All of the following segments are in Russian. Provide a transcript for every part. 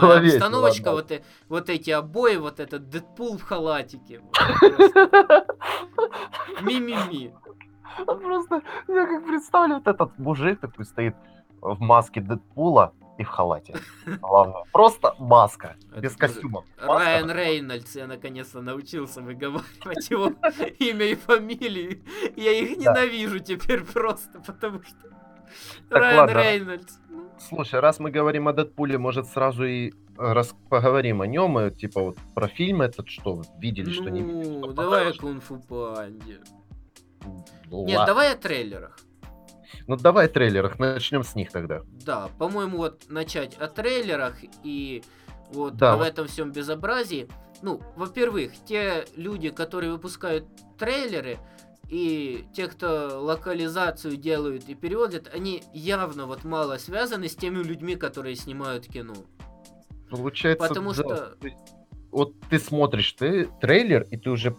Было весело, обстановочка, вот, э- вот эти обои, вот этот Дэдпул в халатике. Ми-ми-ми. Просто, я как представлю, вот этот мужик такой стоит в маске Дэдпула и в халате. Главное, просто маска, Это без костюма. Маска. Райан Рейнольдс, я наконец-то научился выговаривать его имя и фамилию. Я их ненавижу теперь просто, потому что... Так, Райан ладно. Рейнольдс. Слушай, раз мы говорим о Дэдпуле, может сразу и э, раз поговорим о нем, и, типа вот про фильм этот, что вы видели, что не видели? Ну, давай о кунг-фу панде. Ну, Нет, ладно. давай о трейлерах. Ну давай о трейлерах, начнем с них тогда. Да, по-моему, вот начать о трейлерах и вот Да, об этом всем безобразии. Ну, во-первых, те люди, которые выпускают трейлеры, и те, кто локализацию делают и переводят, они явно вот мало связаны с теми людьми, которые снимают кино. Получается, Потому да, что- вот ты смотришь ты трейлер, и ты уже,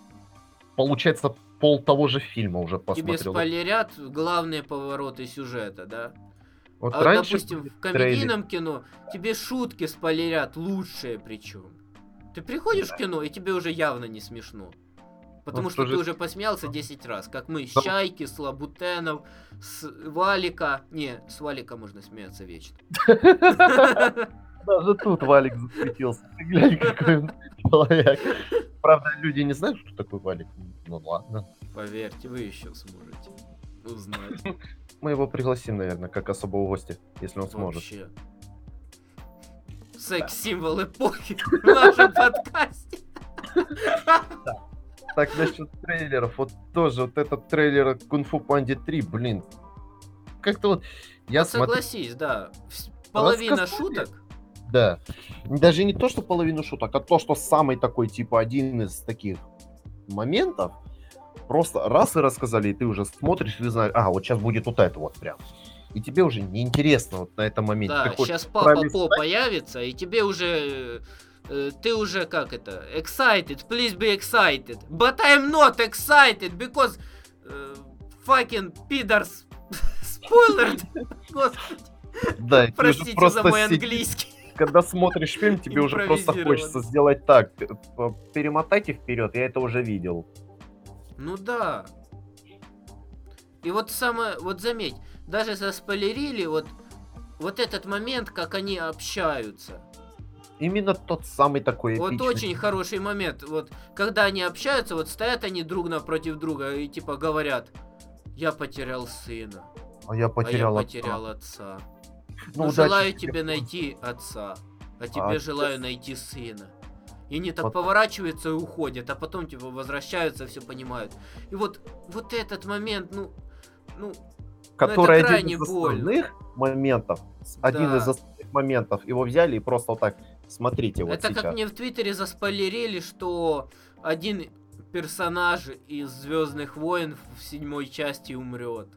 получается, пол того же фильма уже Тебе посмотрел. спойлерят главные повороты сюжета, да? Вот а вот, раньше допустим, были в комедийном кино тебе шутки спойлерят лучшие причем. Ты приходишь в кино, и тебе уже явно не смешно. Потому Вот что тоже- ты уже посмеялся 10 раз. Как мы с Да. Чайки, с Лабутенов, с Валика. Не, с Валика можно смеяться вечно. Даже тут Валик засветился. Глянь, какой он человек. Правда, люди не знают, что такое Валик. Ну ладно. Поверьте, вы еще сможете узнать. Мы его пригласим, наверное, как особого гостя, если он сможет. Вообще. Секс-символ эпохи в нашем подкасте. Так, насчет трейлеров. Вот тоже вот этот трейлер Кунг-фу Панди 3, блин. Как-то вот я смотрю... согласись, да. вс- Половина Рассказали. шуток Да. Даже не то, что половину шуток, а то, что самый такой, типа, один из таких моментов, просто раз и рассказали, и ты уже смотришь, и ты знаешь, а, вот сейчас будет вот это вот прям. И тебе уже неинтересно вот на этом моменте. Да, сейчас папа По появится, и тебе уже... э, Ты уже как это? Excited, please be excited. But I'm not excited, because... э, fucking pidars... Spoiler! Господи, Да, простите за мой английский. Когда смотришь фильм, тебе уже просто хочется сделать так. Перемотайте вперед, я это уже видел. Ну да. И вот самое... Вот заметь, даже заспойлерили вот... Вот этот момент, как они общаются. Именно тот самый такой Вот эпичный. очень хороший момент. Вот когда они общаются, вот стоят они друг напротив друга и типа говорят: Я потерял сына, А я потерял а я потерял отца. Ну, Ну, желаю тебе. найти отца, а тебе отец. желаю найти сына. И они так Вот. поворачиваются и уходят, а потом типа возвращаются, все понимают. И вот, вот этот момент, ну, ну, который это один из больно. основных моментов, один Да. из основных моментов, его взяли и просто вот так, смотрите, вот это сейчас. как мне в Твиттере заспойлерили, что один персонаж из Звездных войн в седьмой части умрет.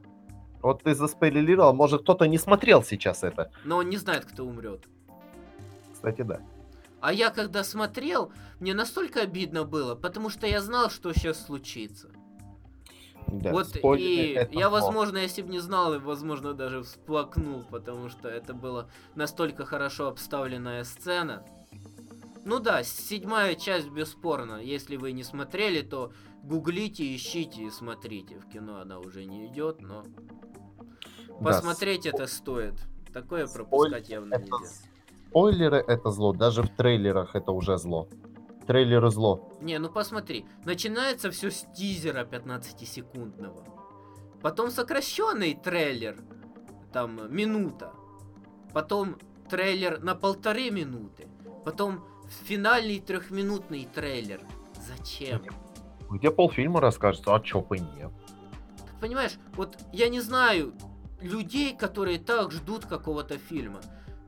Вот ты заспойлерировал, может кто-то не смотрел сейчас это. Но он не знает, кто умрет. Кстати, да. А я когда смотрел, мне настолько обидно было, потому что я знал, что сейчас случится. Да вот и я, зло. возможно, если бы не знал, возможно, даже всплакнул, потому что это была настолько хорошо обставленная сцена. Ну да, седьмая часть бесспорно. Если вы не смотрели, то гуглите, ищите и смотрите. В кино она уже не идет, но Да, посмотреть это стоит. Такое пропускать явно это нельзя. Спойлеры это зло, даже в трейлерах это уже зло. Трейлеры зло. Не, ну посмотри, начинается все с тизера 15-секундного. Потом сокращенный трейлер, там минута. Потом трейлер на полторы минуты. Потом финальный трехминутный трейлер. Зачем? Где полфильма расскажется, а чё бы нет. Так понимаешь, вот я не знаю людей, которые так ждут какого-то фильма.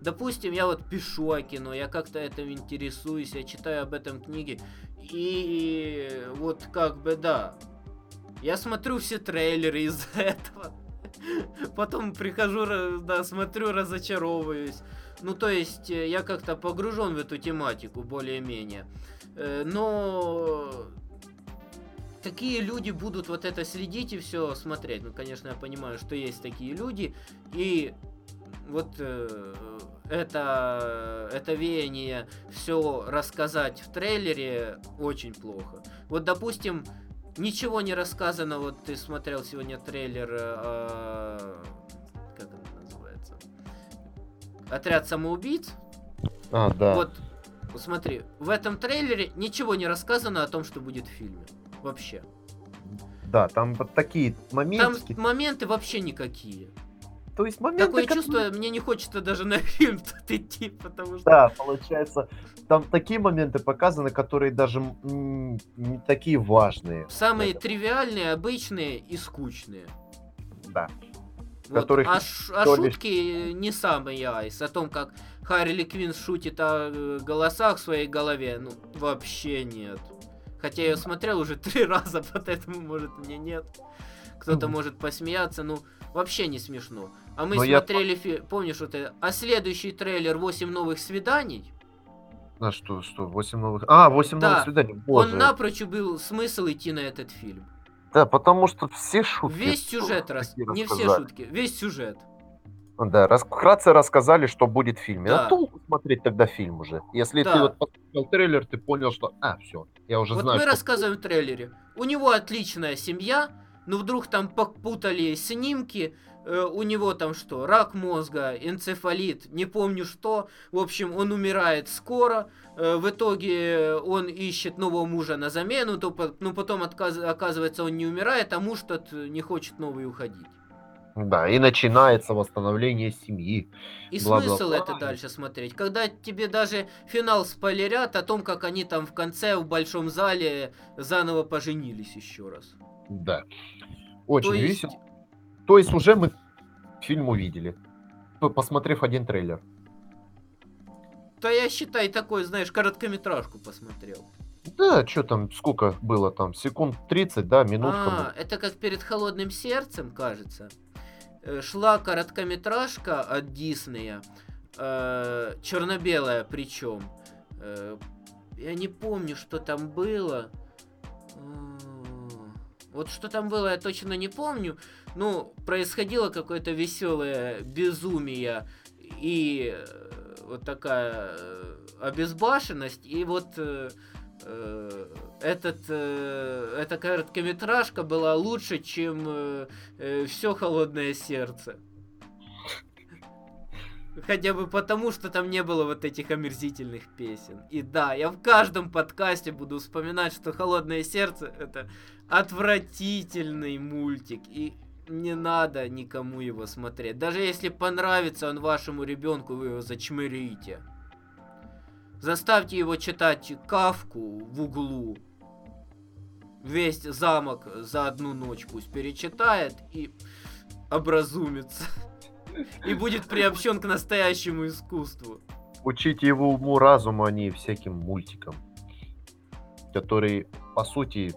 Допустим, я вот пишу о кино, я как-то этим интересуюсь, я читаю об этом книги, и вот как бы да, я смотрю все трейлеры из-за этого. Потом прихожу, да, смотрю, разочаровываюсь. Ну, то есть, э, я как-то погружен в эту тематику более-менее. Э, Но такие люди будут вот это следить и все смотреть. Ну, конечно, я понимаю, что есть такие люди, и вот э, это, это веяние все рассказать в трейлере очень плохо. Вот, допустим, ничего не рассказано, вот ты смотрел сегодня трейлер, э, как это называется? Отряд самоубийц. А, да. Вот, смотри, в этом трейлере ничего не рассказано о том, что будет в фильме. Вообще. Да, там вот такие моменты. Там моменты вообще никакие. То есть моменты... Такое как... чувство, мне не хочется даже на фильм тут идти, потому что... Да, получается, там такие моменты показаны, которые даже не такие важные. Самые тривиальные, обычные и скучные. Да. Вот. Которых а, ш- а шутки лишь... не самые айс. О том, как Харли Квинн шутит о э, голосах в своей голове, ну, вообще нет. Хотя я ее смотрел уже три раза, поэтому, может, мне нет. Кто-то может посмеяться, ну, вообще не смешно. А мы Но смотрели, я... фи... помнишь, вот это, а следующий трейлер 8 новых свиданий? А что, что, 8 новых... А, 8 да. новых свиданий, боже. Он напрочь убил смысл идти на этот фильм. Да, потому что все шутки... Весь сюжет, раз... не все шутки, весь сюжет. Да, рас... вкратце рассказали, что будет в фильме. Да. А толку смотреть тогда фильм уже. Если да. ты вот посмотрел трейлер, ты понял, что... А, все, я уже вот знаю. мы что... рассказываем в трейлере. У него отличная семья, но вдруг там попутали снимки, Э, у него там что, рак мозга, энцефалит, не помню что. В общем, он умирает скоро. Э, в итоге он ищет нового мужа на замену, то, но потом отказ, оказывается он не умирает, а муж тот не хочет новый уходить. Да, и начинается восстановление семьи. И бла -бла -бла. смысл это дальше смотреть? Когда тебе даже финал спойлерят о том, как они там в конце в большом зале заново поженились еще раз. Да. Очень есть... весело. То есть уже мы фильм увидели, посмотрев один трейлер. Да я считай такой, знаешь, короткометражку посмотрел. Да, что там, сколько было там, секунд 30, да, минутка. А, это как перед холодным сердцем, кажется. Э, шла короткометражка от Диснея, э, черно-белая причем. Э, я не помню, что там было. Вот что там было, я точно не помню. Ну, происходило какое-то веселое безумие и э, вот такая э, обезбашенность. И вот э, э, этот, э, эта короткометражка была лучше, чем э, все холодное сердце. Хотя бы потому, что там не было вот этих омерзительных песен. И да, я в каждом подкасте буду вспоминать, что «Холодное сердце» — это отвратительный мультик. И не надо никому его смотреть. Даже если понравится он вашему ребенку, вы его зачмырите. Заставьте его читать Кавку в углу. Весь замок за одну ночь пусть перечитает и образумится. И будет приобщен к настоящему искусству. Учите его уму разуму, а не всяким мультикам. Который, по сути,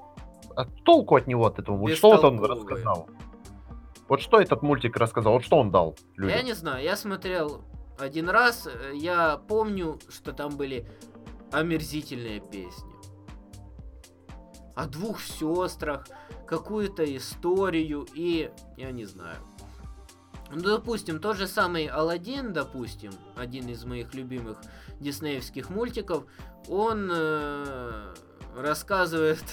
а толку от него, от этого Что вот он рассказал? Вот что этот мультик рассказал? Вот что он дал людям? Я не знаю, я смотрел один раз, э, я помню, что там были омерзительные песни. О двух сестрах, какую-то историю и... Я не знаю. Ну, допустим, тот же самый Алладин, допустим, один из моих любимых диснеевских мультиков, он э, рассказывает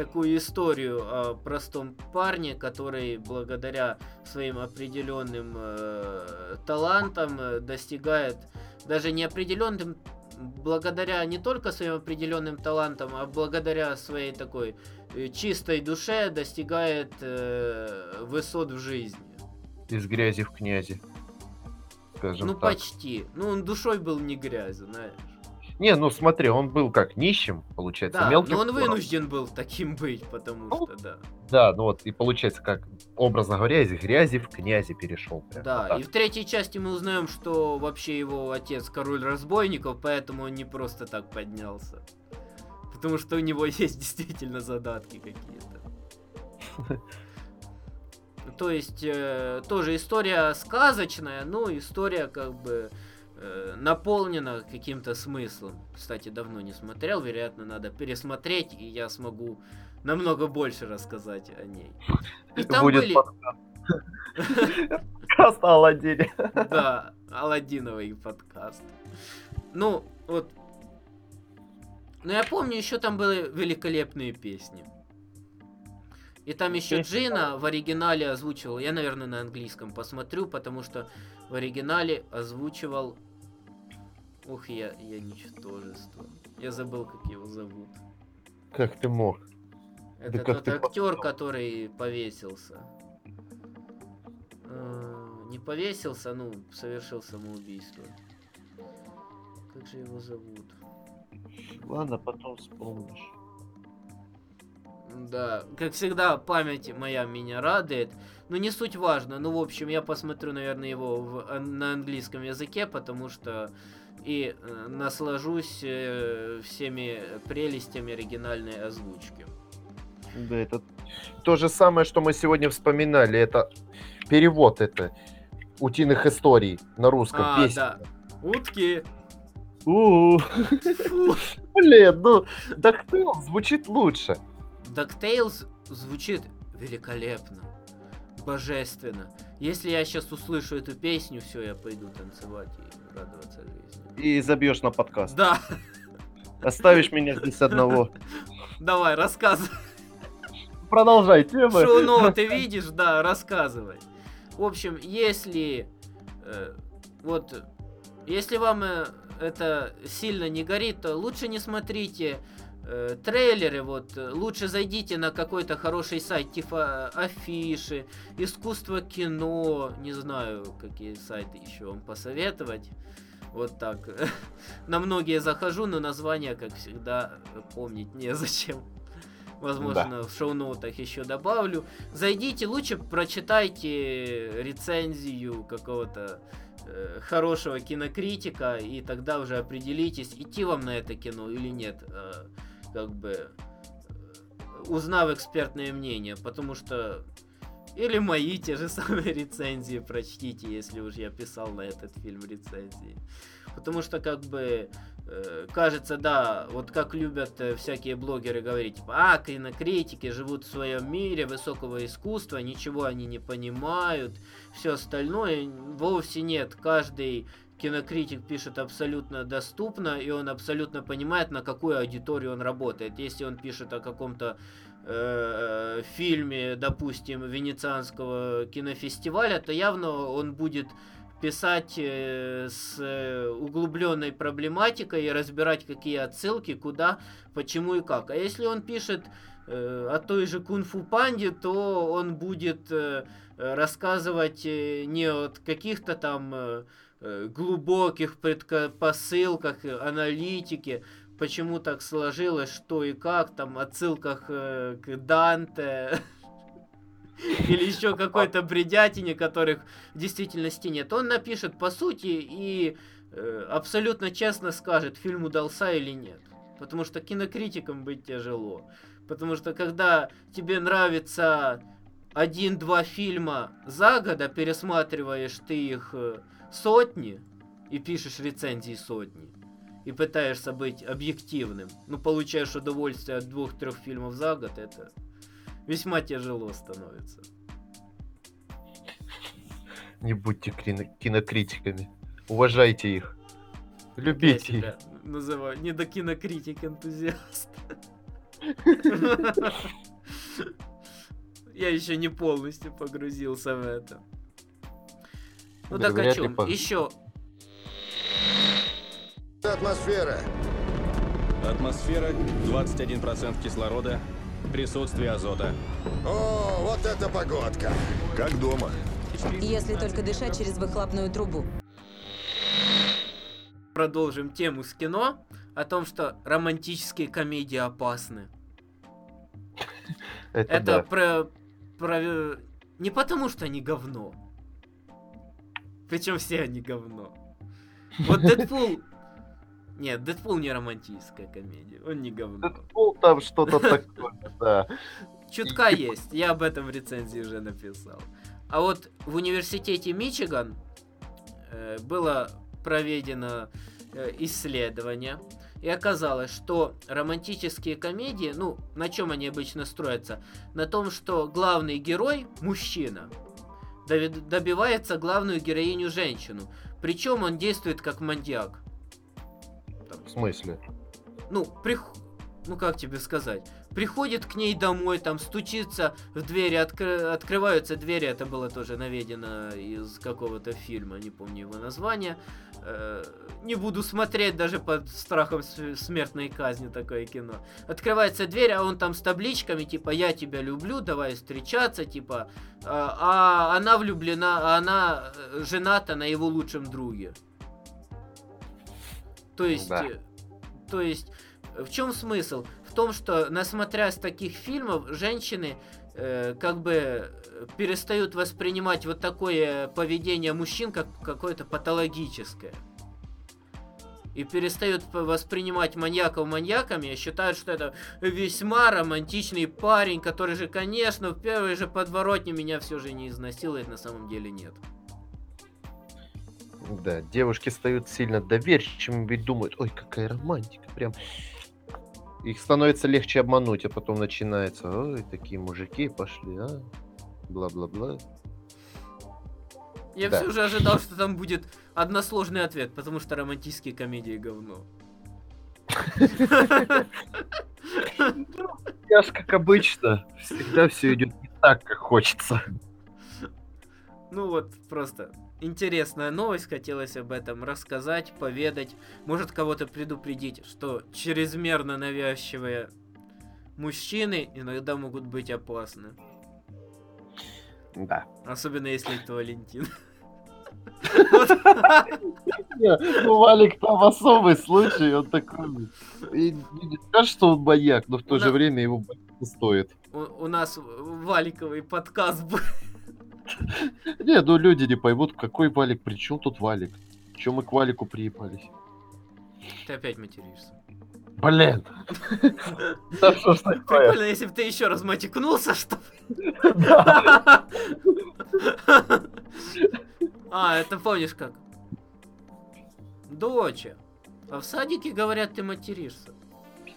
такую историю о простом парне, который благодаря своим определенным э, талантам э, достигает даже неопределенным благодаря не только своим определенным талантам, а благодаря своей такой э, чистой душе достигает э, высот в жизни. Из грязи в князи. Скажем ну так. почти. Ну он душой был не грязью, знаешь. Не, ну смотри, он был как нищим, получается, да, мелким. но он вынужден был таким быть, потому ну, что, да. Да, ну вот, и получается, как, образно говоря, из грязи в князи перешел. Прям, да, вот и в третьей части мы узнаем, что вообще его отец король разбойников, поэтому он не просто так поднялся. Потому что у него есть действительно задатки какие-то. То есть, э, тоже история сказочная, но история как бы э, наполнена каким-то смыслом. Кстати, давно не смотрел, вероятно, надо пересмотреть, и я смогу намного больше рассказать о ней. И Это там будет были... подкаст. О Аладдине. Да, Алладиновый подкаст. Ну, вот. Ну, я помню, еще там были великолепные песни. И там еще Джина в оригинале озвучивал. Я, наверное, на английском посмотрю, потому что в оригинале озвучивал. Ух, я, я ничтожество. Я забыл, как его зовут. Как ты мог? Это как тот ты актер, посмел? который повесился. Э, Не повесился, ну, совершил самоубийство. Как же его зовут? Ладно, потом вспомнишь. Да, как всегда, память моя меня радует. Но не суть важно. Ну, в общем, я посмотрю, наверное, его в- ан- на английском языке, потому что и э, наслажусь э, всеми прелестями оригинальной озвучки. Да, это то же самое, что мы сегодня вспоминали. Это перевод это утиных историй на русском. А, песня. да. Утки. У-у. Фу. Блин, ну, DuckTales звучит лучше. DuckTales звучит великолепно, божественно. Если я сейчас услышу эту песню, все, я пойду танцевать и радоваться жизни. И забьешь на подкаст. Да, Оставишь меня здесь одного. давай, рассказывай. Продолжай темы. Шоу ты видишь, да, рассказывай. В общем, если э, вот если вам э, это сильно не горит, то лучше не смотрите э, трейлеры, вот э, лучше зайдите на какой-то хороший сайт типа афиши, искусство кино, не знаю, какие сайты еще вам посоветовать. Вот так. На многие захожу, но названия, как всегда, помнить незачем. Возможно, в шоу-ноутах еще добавлю. Зайдите, лучше прочитайте рецензию какого-то э, хорошего кинокритика, и тогда уже определитесь, идти вам на это кино или нет. э, как бы э, узнав экспертное мнение, потому что или мои те же самые рецензии прочтите, если уж я писал на этот фильм рецензии. Потому что как бы э, кажется, да, вот как любят э, всякие блогеры говорить, типа, а, кинокритики живут в своем мире высокого искусства, ничего они не понимают, все остальное вовсе нет. Каждый кинокритик пишет абсолютно доступно, и он абсолютно понимает, на какую аудиторию он работает. Если он пишет о каком-то э, фильме, допустим, венецианского кинофестиваля, то явно он будет писать э, с э, углубленной проблематикой и разбирать, какие отсылки, куда, почему и как. А если он пишет э, о той же кунг-фу панде, то он будет э, э, рассказывать э, не от каких-то там э, э, глубоких предпосылках, э, аналитики, почему так сложилось, что и как, там, отсылках э, к Данте или еще какой-то бредятине, которых в действительности нет. Он напишет по сути и э, абсолютно честно скажет, фильм удался или нет. Потому что кинокритиком быть тяжело. Потому что когда тебе нравится один-два фильма за год, а пересматриваешь ты их э, сотни и пишешь рецензии сотни, и пытаешься быть объективным, ну, получаешь удовольствие от двух-трех фильмов за год, это весьма тяжело становится. Не будьте кино- кинокритиками. Уважайте их. Любите их. называю не до кинокритик энтузиаст. Я еще не полностью погрузился в это. Ну Да так о ли чем? Еще Атмосфера. Атмосфера 21% кислорода, присутствие азота. О, вот это погодка. Как дома. Если только дышать через выхлопную трубу. продолжим тему с кино о том, что романтические комедии опасны. Это, Это да. про, про... Не потому, что они говно. Причем все они говно. Вот Дэдпул... Нет, Дэдпул не романтическая комедия. Он не говно. Дэдпул там что-то такое, да. Чутка есть. Я об этом в рецензии уже написал. А вот в университете Мичиган э, было проведено э, исследование. И оказалось, что романтические комедии, ну, на чем они обычно строятся? На том, что главный герой, мужчина, добивается главную героиню женщину. Причем он действует как маньяк. В смысле? Ну, прих... ну как тебе сказать? Приходит к ней домой, там стучится в двери, откры- открываются двери, это было тоже наведено из какого-то фильма, не помню его название. Э, не буду смотреть даже под страхом смертной казни такое кино. Открывается дверь, а он там с табличками, типа, я тебя люблю, давай встречаться, типа, а, а она влюблена, а она э, жената на его лучшем друге. То есть, Да. э, то есть, э, в чем смысл? В том, что, насмотрясь таких фильмов, женщины э, как бы э, перестают воспринимать вот такое поведение мужчин как какое-то патологическое. И перестают воспринимать маньяков маньяками, а считают, что это весьма романтичный парень, который же, конечно, в первой же подворотне меня все же не изнасилует, на самом деле нет. Да, девушки стают сильно доверчивыми, ведь думают, ой, какая романтика, прям. Их становится легче обмануть, а потом начинается, ой, такие мужики пошли, а, бла-бла-бла. Я Да. все же ожидал, что там будет односложный ответ, потому что романтические комедии говно. Я ж, как обычно, всегда все идет не так, как хочется. Ну вот, просто интересная новость, хотелось об этом рассказать, поведать, может кого-то предупредить, что чрезмерно навязчивые мужчины иногда могут быть опасны. Да. Особенно если это Валентин. Ну, Валик там особый случай, он такой... Не скажешь, что он маньяк, но в то же время его бояться стоит. У, у нас валиковый подкаст был. Не, ну люди не поймут, какой Валик, при чем тут Валик? Чем мы к Валику приебались? Ты опять материшься. Блин! Да что ж такое? Прикольно, если бы ты еще раз матикнулся, что. А, это помнишь как? Доча. А в садике говорят, ты материшься.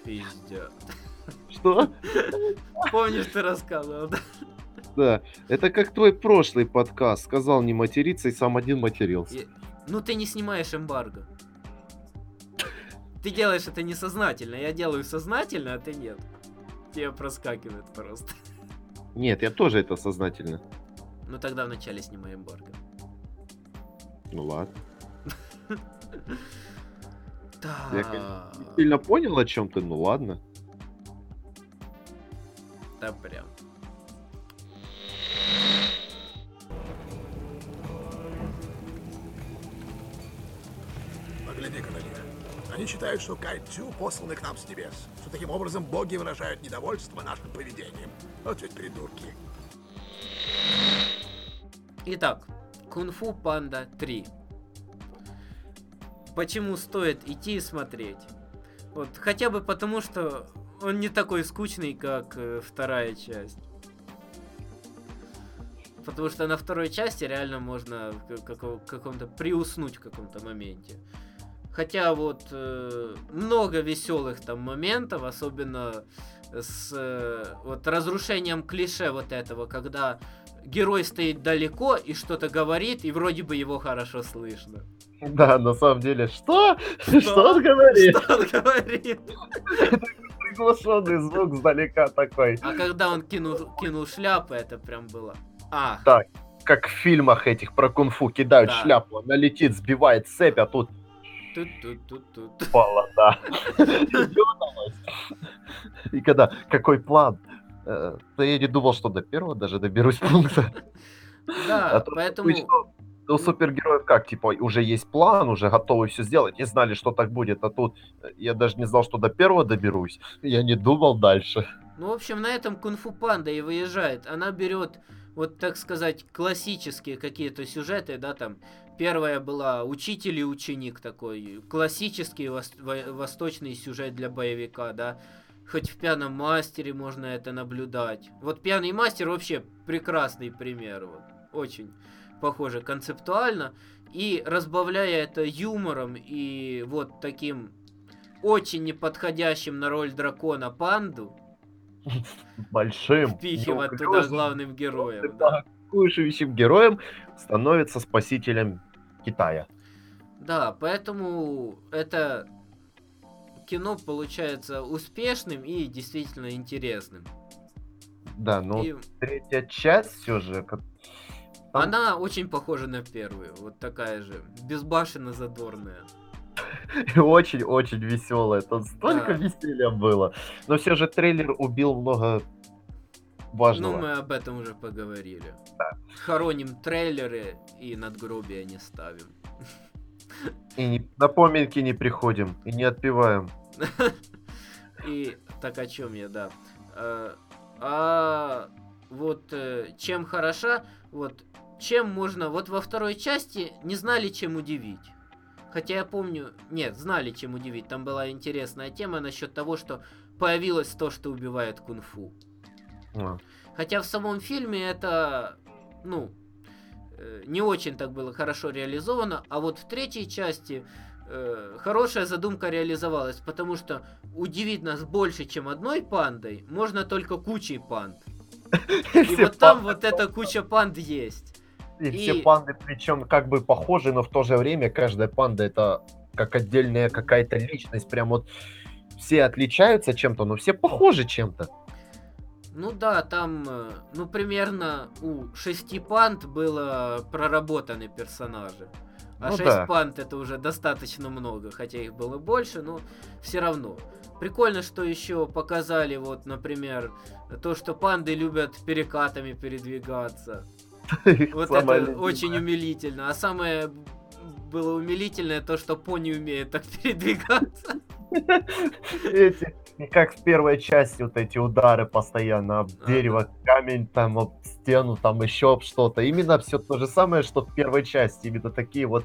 Пиздец. Что? Помнишь, ты рассказывал, да? Да. Это как твой прошлый подкаст. Сказал не материться и сам один матерился. И- Ну ты не снимаешь эмбарго. Ты делаешь это несознательно. Я делаю сознательно, а ты нет. Тебе проскакивает просто. Нет, я тоже это сознательно. Ну тогда вначале снимай эмбарго. Ну ладно. Так. Я, конечно, не сильно понял, о чем ты, ну ладно. Да прям. Они считают, что Кайтю посланы к нам с небес. Что таким образом боги выражают недовольство нашим поведением. Вот ведь придурки. Итак, Кунг-фу Панда 3. Почему стоит идти и смотреть? Вот, хотя бы потому, что он не такой скучный, как э, вторая часть. Потому что на второй части реально можно в ка- како- каком-то приуснуть в каком-то моменте. Хотя вот э, много веселых там моментов, особенно с э, вот разрушением клише вот этого, когда герой стоит далеко и что-то говорит, и вроде бы его хорошо слышно. Да, на самом деле, что? Что он говорит? Что он говорит? Приглушенный звук сдалека такой. А когда он кинул, кинул шляпу, это прям было. А, Так, как в фильмах этих про кунг-фу кидают Да. шляпу, она летит, сбивает цепь, а тут упала, да. И когда, какой план? Э, я не думал, что до первого даже доберусь пункта. Да, А то поэтому... обычно У супергероев как, типа, уже есть план, уже готовы все сделать, не знали, что так будет, а тут э, я даже не знал, что до первого доберусь. Я не думал дальше. Ну, в общем, на этом кунг-фу панда и выезжает. Она берет, вот так сказать, классические какие-то сюжеты, да, там. Первая была учитель и ученик такой, классический вос- во- восточный сюжет для боевика, да. Хоть в пьяном мастере можно это наблюдать. Вот пьяный мастер вообще прекрасный пример, вот, очень похоже концептуально и разбавляя это юмором и вот таким очень неподходящим на роль дракона панду Большим, впихивать туда неуклюжим, главным героем. Да. атакующим героем становится спасителем Китая. Да, поэтому это кино получается успешным и действительно интересным. Да, но И третья часть все же... как- там- она очень похожа на первую, вот такая же, безбашенно задорная. Очень-очень веселая. Тут столько Да. веселья было. Но все же трейлер убил много важного. Ну, мы об этом уже поговорили. Хороним трейлеры и надгробия не ставим. И не- на поминки не приходим, и не отпеваем. И так о чем я, да. Э, А вот э, чем хороша, вот чем можно, вот во второй части не знали, чем удивить. Хотя я помню, нет, знали, чем удивить. Там была интересная тема насчет того, что появилось то, что убивает кунг-фу. А. Хотя в самом фильме это, ну, э, не очень так было хорошо реализовано, а вот в третьей части э, хорошая задумка реализовалась, потому что удивить нас больше, чем одной пандой, можно только кучей панд. И вот там вот эта куча панд есть. И все панды, причем как бы похожи, но в то же время каждая панда это как отдельная какая-то личность. Прям вот все отличаются чем-то, но все похожи чем-то. Ну да, там, э, ну примерно у шести панд было проработаны персонажи. А Ну шесть да. панд это уже достаточно много, хотя их было больше, но все равно. Прикольно, что еще показали, вот, например, то, что панды любят перекатами передвигаться. Вот это очень умилительно. А самое было умилительное то, что пони умеет так передвигаться. Эти, и как в первой части вот эти удары постоянно об дерево, камень, там об стену, там еще об что-то. Именно все то же самое, что в первой части. Именно такие вот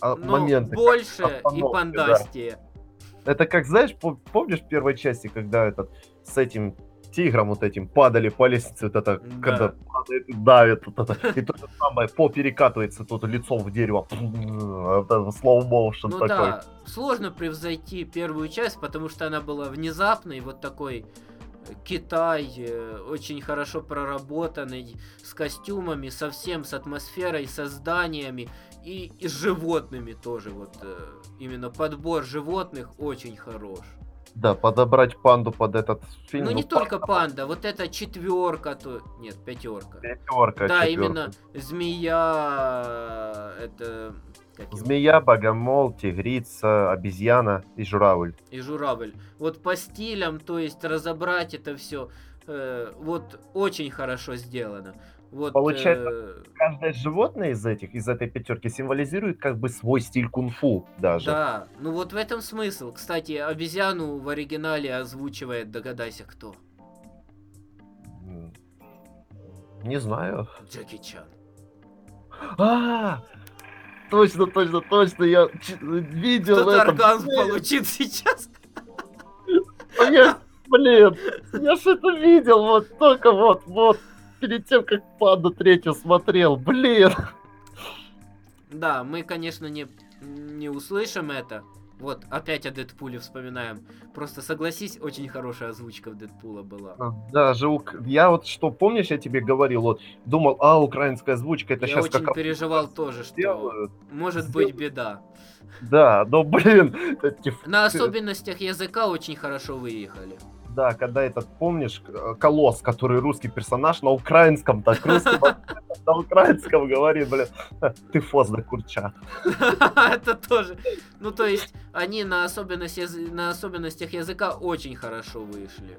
а, Но моменты. больше и обстановки, да. Это как, знаешь, пом- помнишь в первой части, когда этот с этим тигром вот этим падали по лестнице, вот это, Да. когда падает, давит, вот это, и то же самое, по перекатывается тут лицом в дерево, вот это slow motion Ну такой. да, сложно превзойти первую часть, потому что она была внезапной, вот такой э, Китай, э, очень хорошо проработанный, с костюмами, совсем с атмосферой, со зданиями и, и с животными тоже. Вот э, именно подбор животных очень хорош. Да, подобрать панду под этот фильм. ну не только панда, вот эта четверка, то нет пятерка. Пятерка, Да, именно змея, это как? Змея, богомол, тигрица, обезьяна и журавль. и журавль. Вот по стилям, то есть разобрать это все, вот очень хорошо сделано. Вот, Получается, э, Каждое животное из этих, из этой пятерки символизирует как бы свой стиль кунг-фу даже. да, ну вот в этом смысл. Кстати, обезьяну в оригинале озвучивает, догадайся кто. Не знаю. Джеки Чан. А, точно, точно, точно, я видел Кто-то это. оргазм получит сейчас. Я, блин, я это видел, вот только вот, вот, перед тем, как Панду третью смотрел, блин. Да, мы, конечно, не, не услышим это. Вот, опять о Дэдпуле вспоминаем. Просто согласись, очень хорошая озвучка в Дэдпула была. Да, жук. Я вот что, помнишь, я тебе говорил, вот, думал, а, украинская озвучка, это Я сейчас очень как переживал тоже, что сделают. может сделают. быть беда. Да, но, блин, На особенностях языка очень хорошо выехали. Да, когда этот, помнишь, э, Колосс, который русский персонаж, на украинском так, русский на украинском говорит, блин, ты фозда курча. Это тоже. Ну, то есть, они на, на особенностях языка очень хорошо вышли.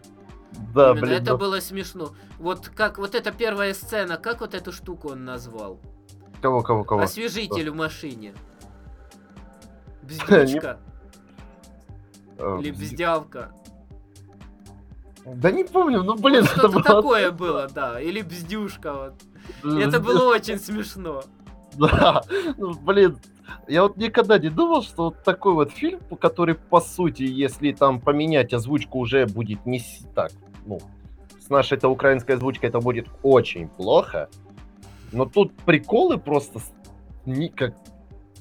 Да, Именно блин, это ну, было смешно. Вот как вот эта первая сцена, как вот эту штуку он назвал? кого, кого, кого? Освежитель в машине. Бздючка Э, или бз- бздявка. Да не помню, ну, блин, это Что-то такое было, да. Или бздюшка вот. Это было очень смешно. Да, ну, блин, я вот никогда не думал, что вот такой вот фильм, который, по сути, если там поменять озвучку, уже будет не так, ну, с нашей это украинской озвучкой это будет очень плохо, но тут приколы просто ни- как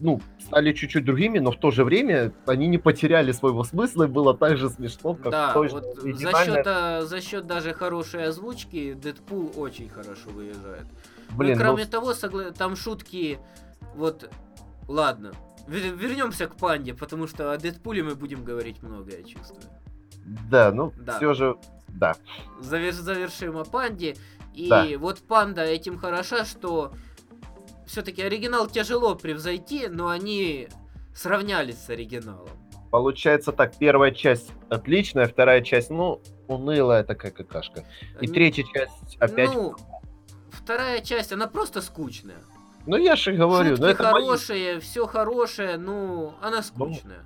ну, стали чуть-чуть другими, но в то же время они не потеряли своего смысла, и было так же смешно, как да, же вот за счет, а, за счет даже хорошей озвучки Дэдпул очень хорошо выезжает. Блин, ну, ну, кроме того, согла- там шутки, вот, ладно, вернемся к панде, потому что о Дэдпуле мы будем говорить много, я чувствую. да, ну, Да. все же, да. Завер- завершим о панде. И Да. вот панда этим хороша, что все-таки оригинал тяжело превзойти, но они сравнялись с оригиналом. Получается так, первая часть отличная, вторая часть, ну, унылая такая какашка. И третья часть опять... Ну, Ну, вторая часть, она просто скучная. я же говорю, Шутки ну это мои- хорошие, все хорошее, ну, она скучная.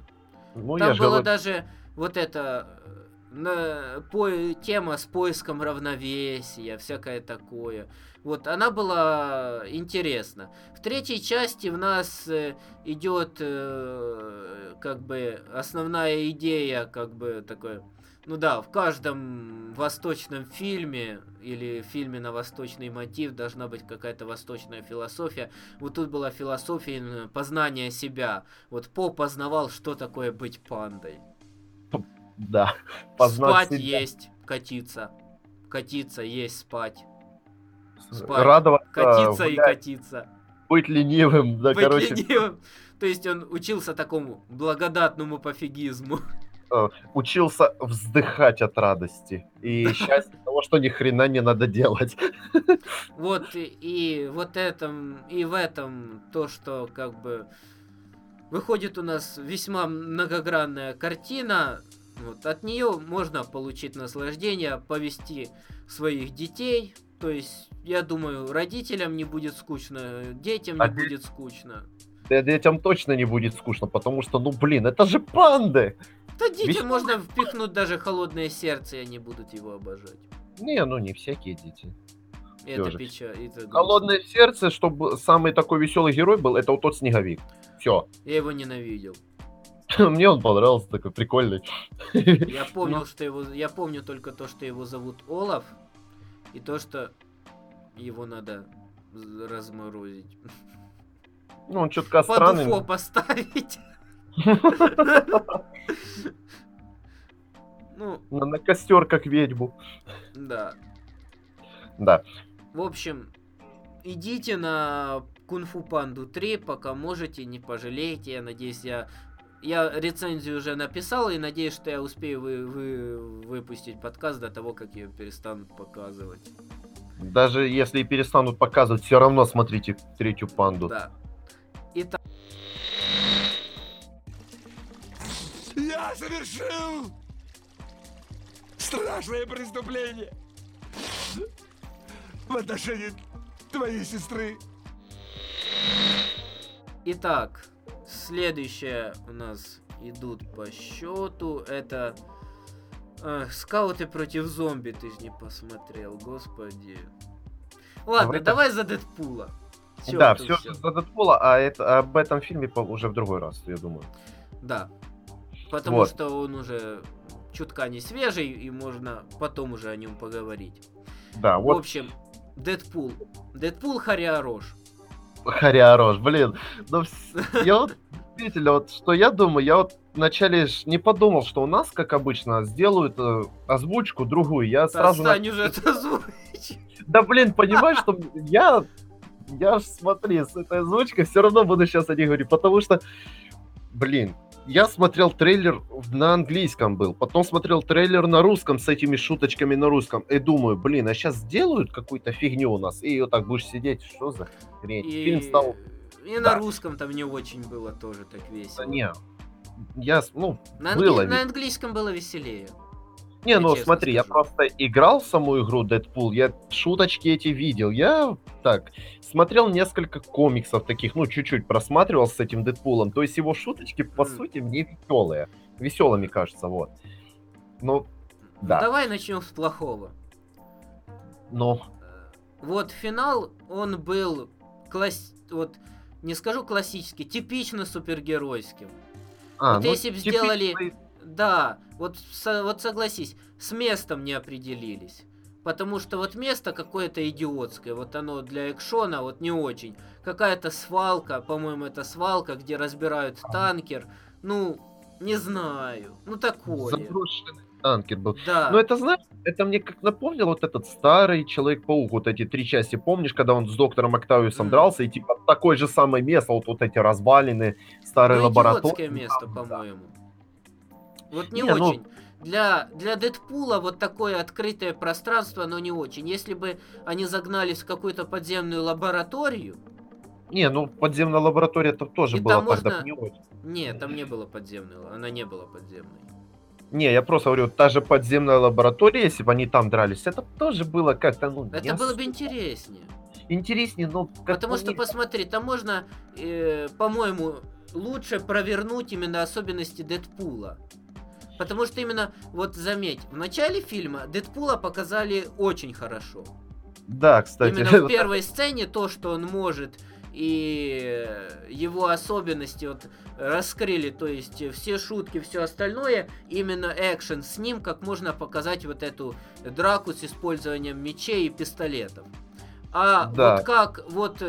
Ну, Там я же было говорю, даже вот это э, на, по, тема с поиском равновесия, всякое такое. Вот, она была интересна. В третьей части в нас э, идет э, как бы основная идея, как бы такое. Ну да, в каждом восточном фильме или фильме на восточный мотив должна быть какая-то восточная философия. Вот тут была философия познания себя. Вот По познавал, что такое быть пандой. да, познать спать себя, есть, катиться. Катиться есть, спать. Спать, радоваться, Катиться и гулять, катиться. быть ленивым, да, Быть короче, ленивым. То есть он учился такому благодатному пофигизму. учился вздыхать от радости и счастья того, что ни хрена не надо делать. Вот и, и вот этом, и в этом то, что как бы выходит у нас весьма многогранная картина. Вот, от нее можно получить наслаждение, повести своих детей. То есть, я думаю, родителям не будет скучно, детям не А де- будет скучно. Да Детям точно не будет скучно, потому что, ну блин, это же панды! Да детям Весь- можно впихнуть даже холодное сердце, и они будут его обожать. Не, ну не всякие дети. Это печаль. это грустно. Холодное сердце, чтобы самый такой веселый герой был, это вот тот снеговик. Все. Я его ненавидел. Мне он понравился, такой прикольный. Я помнил, Ну. что его. Я помню только то, что его зовут Олаф, и то, что его надо разморозить. Ну, он чутка Под странный. уфо поставить. Ну, На, на костер, как ведьму. да. Да. В общем, идите на Кунг-фу Панду 3, пока можете, не пожалеете. Я надеюсь, я... Я рецензию уже написал и надеюсь, что я успею вы, вы- выпустить подкаст до того, как ее перестанут показывать. Даже если и перестанут показывать, все равно смотрите третью панду. Да. Я совершил страшное преступление в отношении твоей сестры. Итак, следующее у нас идут по счету. Это э, скауты против зомби. Ты же не посмотрел, господи. Ладно, Давай давай, за Дэдпула. Всё, да, все всё. за Дэдпула, а это, об этом фильме уже в другой раз, я думаю. Да. Потому Вот. что он уже чутка не свежий, и можно потом уже о нем поговорить. Да, В вот общем, Дэдпул. Дэдпул Хариарош. Хариарош, блин. Ну, я вот, действительно, вот что я думаю, я вот вначале ж не подумал, что у нас, как обычно, сделают э, озвучку другую. Я сразу... на- Отстань уже от озвучки. Да, блин, понимаешь, что я... Я ж, смотри, с этой озвучкой все равно буду сейчас о ней говорить, потому что, блин, я смотрел трейлер на английском был, потом смотрел трейлер на русском с этими шуточками на русском, и думаю, блин, а сейчас сделают какую-то фигню у нас, и вот так будешь сидеть, что за хрень? И, Фильм стал... и на Да. русском там не очень было тоже так весело. Да не, я, ну, На, было англи- на ведь. английском было веселее. Не, Я ну смотри, я скажу. просто играл в саму игру Дэдпул, я шуточки эти видел, я так смотрел несколько комиксов таких, ну чуть-чуть просматривал с этим Дэдпулом, то есть его шуточки по Мгм. сути мне веселые, веселыми кажется, вот. Ну, да, Давай начнем с плохого. ну, Вот финал, он был класс... вот не скажу классический, типично супергеройским. А, Вот ну, если б типичный- сделали- Да, вот, со- вот согласись, с местом не определились. Потому что вот место какое-то идиотское, вот оно для экшона вот не очень. Какая-то свалка, по-моему, это свалка, где разбирают танкер. Ну, не знаю. Ну, такое. Заброшенный танкер был. Да. Ну, это, знаешь, это мне как напомнил вот этот старый Человек-паук, вот эти три части, помнишь, когда он с доктором Октавиусом Мгм. дрался, и типа такое же самое место, вот, вот эти развалины, старые Ну, лаборатории. место, там, да. по-моему. Вот не, Не, ну- очень. Для, для Дэдпула вот такое открытое пространство, оно не очень. Если бы они загнались в какую-то подземную лабораторию, Не, ну подземная лаборатория это тоже И была там тогда можно- не очень. нет, там не было подземной, она не была подземной. Не, я просто говорю, та же подземная лаборатория, если бы они там дрались, это тоже было как-то, ну, не Это было бы интереснее. интереснее, но... Потому по что, мне, посмотри, там можно, э, по-моему, лучше провернуть именно особенности Дэдпула. Потому что именно, вот заметь, в начале фильма Дэдпула показали очень хорошо. Да, кстати. Именно в первой сцене то, что он может, и его особенности вот раскрыли, то есть все шутки, все остальное, именно экшен с ним, как можно показать вот эту драку с использованием мечей и пистолетов. А Да. вот как вот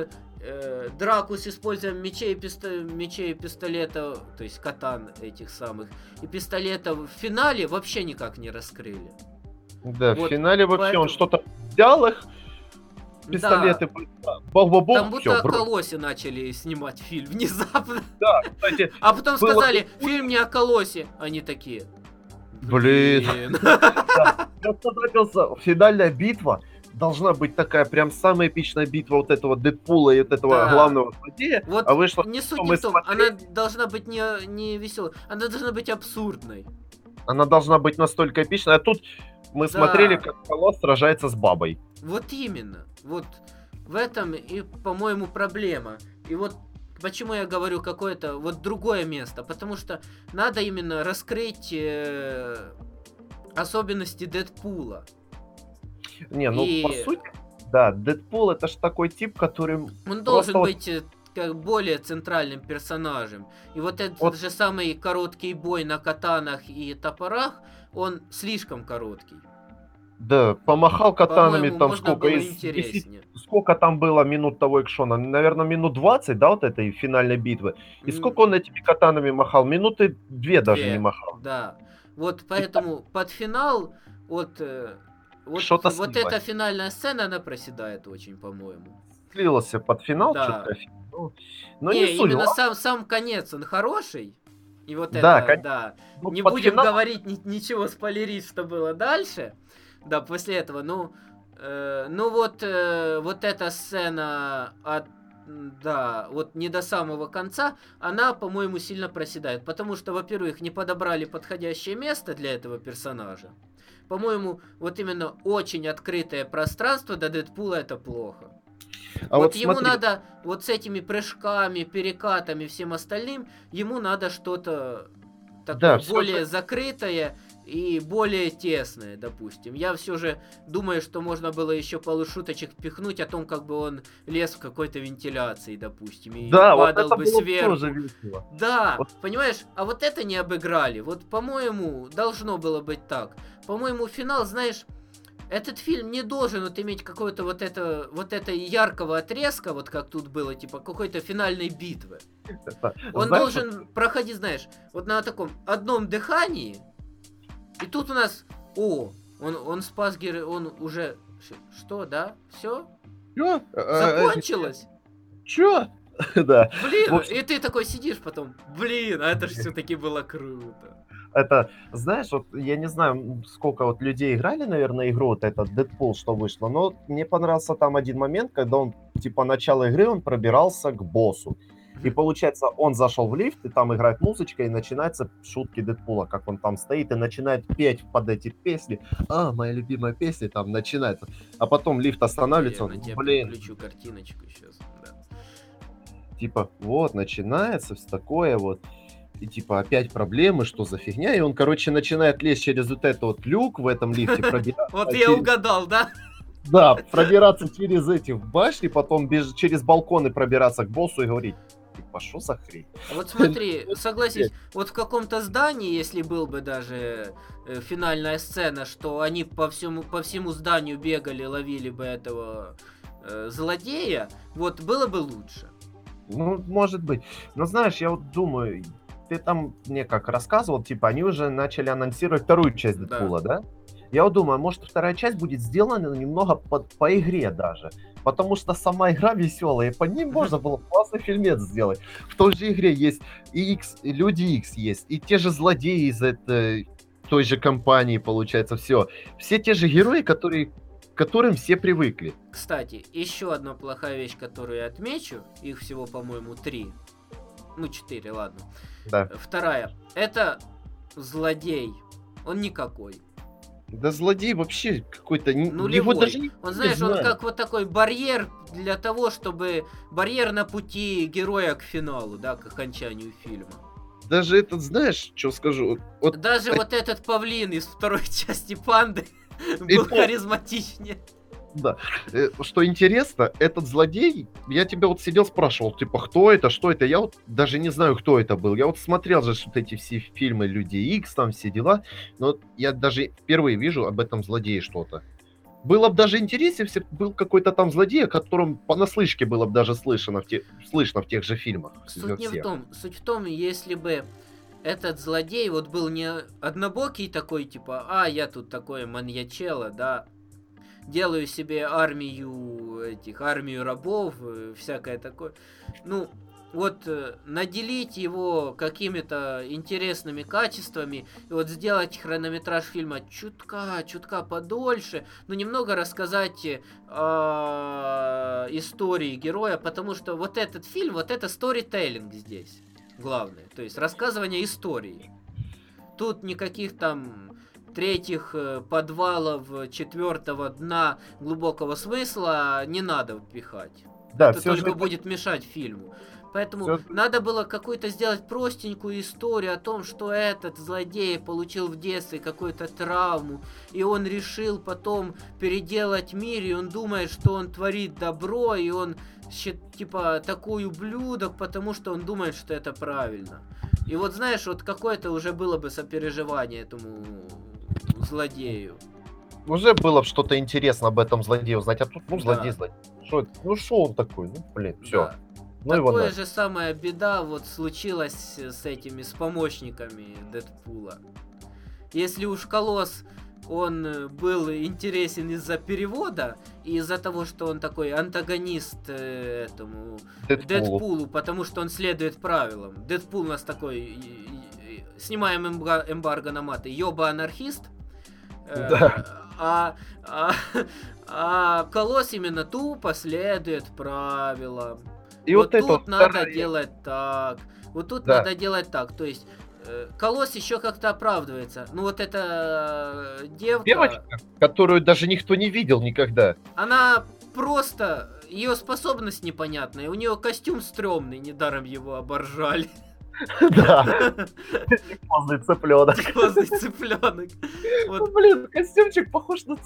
э, драку с использованием мечей писто- мечей и пистолетов, то есть катан этих самых, и пистолетов в финале вообще никак не раскрыли. Да, вот в финале вообще поэтому- он что-то взял их, Да. пистолеты, бах-бах-бах, Там будто брось. Колосе начали снимать фильм внезапно. Да, кстати, А потом Было- сказали, фильм не о Колосе. Они такие. Блин. я понравился, финальная битва должна быть такая прям самая эпичная битва вот этого Дэдпула и вот этого Да. главного злодея, Вот а вышло, не суть не в том, она должна быть не, не веселой, она должна быть абсурдной. она должна быть настолько эпичной, а тут мы Да. смотрели, как Колосс сражается с бабой. Вот именно. Вот в этом и, по-моему, проблема. И вот почему я говорю какое-то вот другое место. Потому что надо именно раскрыть э, особенности Дэдпула. Не, ну И- по сути, да, Дэдпул это ж такой тип, который Он должен вот- быть э, как более центральным персонажем. И вот этот Вот. же самый короткий бой на катанах и топорах, он слишком короткий. Да, помахал катанами По-моему, там сколько из 10 интереснее. сколько там было минут того экшона? Наверное, минут 20, да, вот этой финальной битвы. И М, сколько он этими катанами махал? Минуты две даже Две. не махал. Да. Вот поэтому под финал вот э, вот, Что-то вот эта финальная сцена, она проседает очень, по-моему. Слился под финал Да. чё-то. Ну, ну, не, не, суть. именно сам, сам конец, он хороший. И вот Да, это, кон- да. ну, не будем финал- говорить ни- ничего спойлерить, что было дальше. Да, после этого, ну, э, ну вот, э, вот эта сцена от, да, вот не до самого конца, она, по-моему, сильно проседает, потому что, во-первых, не подобрали подходящее место для этого персонажа. По-моему, вот именно очень открытое пространство до Дэдпула это плохо. А вот, вот ему смотри, надо вот с этими прыжками, перекатами, всем остальным, ему надо что-то такое Да, более же- закрытое и более тесное, допустим. Я все же думаю, что можно было еще пару шуточек впихнуть о том, как бы он лез в какой-то вентиляции, допустим, и да, вот падал это бы было сверху. тоже весело. Да, Вот. понимаешь, а вот это не обыграли. Вот, по-моему, должно было быть так. По-моему, финал, знаешь, этот фильм не должен вот иметь какого-то вот это вот это яркого отрезка, вот как тут было, типа какой-то финальной битвы. Он знаешь, должен проходить, знаешь, вот на таком одном дыхании. И тут у нас, о, он, он спас героя, он уже, что, да, все, Чё? Э, э, закончилось. Чё? Да. Блин, общем- и ты такой сидишь потом, блин, а это же все-таки было круто. Это, знаешь, вот я не знаю, сколько вот людей играли, наверное, игру, вот этот Дэдпул, что вышло, но мне понравился там один момент, когда он, типа, начало игры, он пробирался к боссу. И получается, он зашел в лифт, и там играет музычка, и начинаются шутки Дэдпула, как он там стоит и начинает петь под эти песни. А, моя любимая песня там начинается. А потом лифт останавливается, он, тебя блин, включу картиночку сейчас. Да. типа, вот, начинается всё такое вот. И типа опять проблемы, что за фигня. И он, короче, начинает лезть через вот этот вот люк в этом лифте, Вот я угадал, да? Да, пробираться через эти в башни, потом через балконы пробираться к боссу и говорить, Типа, что за хрень? Вот смотри, согласись, вот в каком-то здании, если был бы даже э, финальная сцена, что они по всему, по всему зданию бегали, ловили бы этого э, злодея, вот было бы лучше. Ну, может быть. Но знаешь, я вот думаю, ты там мне как рассказывал, типа, они уже начали анонсировать вторую часть Да. Дэдпула, да? Я вот думаю, может, вторая часть будет сделана немного под, по игре даже. Потому что сама игра веселая, и по ним можно было классный фильмец сделать. В той же игре есть и X, и Люди X есть, и те же злодеи из этой той же компании, получается, все. Все те же герои, которые, к которым все привыкли. Кстати, еще одна плохая вещь, которую я отмечу, их всего, по-моему, три. Ну, четыре, ладно. Да. Вторая. Это злодей. Он никакой. Да злодей вообще какой-то... н- Нулевой. Его даже не Он, знаешь, он знаю. как вот такой барьер для того, чтобы... Барьер на пути героя к финалу, да, к окончанию фильма. Даже этот, знаешь, что скажу? Вот Даже а- вот этот павлин из второй части панды был харизматичнее. Да. Э, Что интересно, этот злодей, я тебя вот сидел спрашивал, типа, кто это, что это, я вот даже не знаю, кто это был. Я вот смотрел же вот эти все фильмы Люди Икс, там все дела, но я даже впервые вижу об этом злодее что-то. Было бы даже интереснее, если был какой-то там злодей, о котором понаслышке было бы даже слышно в, те- слышно в тех же фильмах. Суть не в том. Суть в том, если бы этот злодей вот был не однобокий такой, типа, а, я тут такой маньячело, да, делаю себе армию этих, армию рабов, э, всякое такое. Ну, вот э, наделить его какими-то интересными качествами и вот сделать хронометраж фильма чутка, чутка подольше, но немного рассказать э, истории героя, потому что вот этот фильм, вот это сторителлинг здесь главное, то есть рассказывание истории. Тут никаких там третьих э, подвалов, э, четвертого дна глубокого смысла не надо впихать. Да, это все только же будет мешать фильму. Поэтому Всё- надо было какую-то сделать простенькую историю о том, что этот злодей получил в детстве какую-то травму, и он решил потом переделать мир, и он думает, что он творит добро, и он типа такой ублюдок, потому что он думает, что это правильно. И вот знаешь, вот какое-то уже было бы сопереживание этому злодею. уже было бы что-то интересно об этом злодее узнать, а тут, ну, Да. злодей, злодей. Что это? Ну, что он такой? Ну, блин, все. Да. Ну, его Такое же самая беда вот случилась с этими, с помощниками Дэдпула. Если уж Колосс, он э, был интересен из-за перевода и из-за того, что он такой антагонист э, этому Дэдпулу. Дэдпулу, потому что он следует правилам. Дэдпул у нас такой, снимаем эмба- эмбарго на маты, ёба-анархист. Э, Да. А, а, а Колосс именно тупо следует правилам. И вот, это тут вот надо вторая- делать так. Вот тут Да. надо делать так. То есть э, Колосс еще как-то оправдывается. Ну вот эта э, девка, Девочка, которую даже никто не видел никогда. она просто ее способность непонятная. У нее костюм стрёмный, недаром его оборжали. Да. Поздный цыпленок. Козый цыпленок. Вот Ну, блин, костюмчик похож на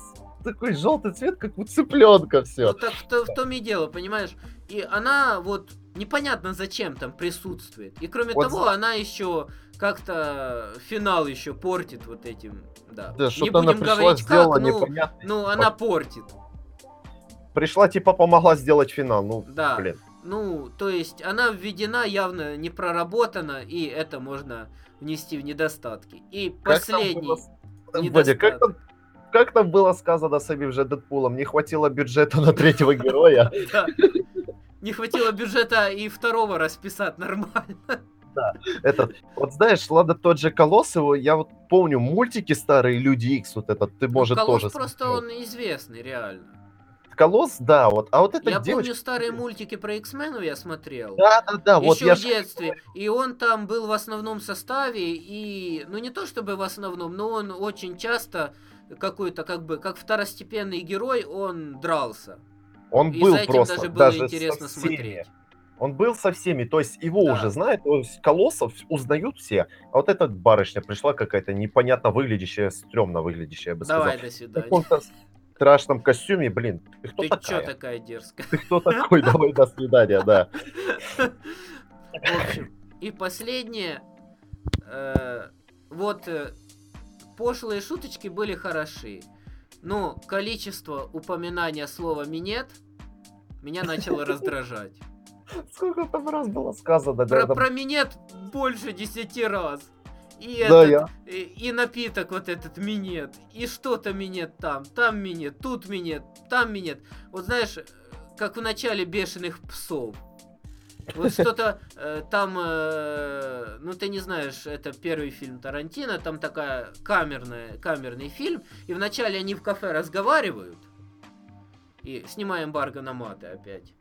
такой желтый цвет, как у цыпленка все. Ну так в, то- в том и дело, понимаешь? И она вот непонятно зачем там присутствует. И кроме Вот того, она еще как-то финал еще портит вот этим. Да. Да, Не что-то она будем пришла, говорить сделала как, ну, непонятно. ну она портит. Пришла, типа, помогла сделать финал. Ну, Да. блин. Ну, то есть она введена явно не проработана, и это можно внести в недостатки. И Как там последний. было с- Вадя, как там, как там было сказано самим же Дэдпулом? Не хватило бюджета на третьего героя. Да. Не хватило бюджета и второго расписать нормально. Этот, вот знаешь, ладно, тот же Колосс, его, я вот помню мультики старые, Люди Икс, вот этот, ты, может, Ну, Колосс тоже просто смотрел. он известный, реально. Колосс, да, вот, а вот эта я девочка... помню старые мультики про X-менов я смотрел. Да, да, да, вот еще я в детстве. И он там был в основном составе. И, ну не то чтобы в основном, но он очень часто какой-то, как бы, как второстепенный герой, он дрался. Он И был за этим просто, даже было даже интересно со всеми. смотреть. Он был со всеми, то есть его Да. уже знают, то есть Колоссов узнают все, а вот эта барышня пришла какая-то непонятно выглядящая, стрёмно выглядящая, я бы Давай, сказал. до В свидания. Страшном костюме, блин, ты кто Ты чё такая? такая дерзкая? Ты кто такой? Давай, до свидания, да. В общем, и последнее. э, вот э, пошлые шуточки были хороши. Но количество упоминания слова минет меня начало раздражать. Сколько там раз было сказано? Про, про минет больше десяти раз. И, Да, этот, я- и, и напиток вот этот минет, и что-то минет там, там минет, тут минет, там минет. Вот знаешь, как в начале бешеных псов. Вот что-то э, там, э, ну ты не знаешь, это первый фильм Тарантино, там такая камерная, камерный фильм, и вначале они в кафе разговаривают, и снимаем эмбарго на маты опять.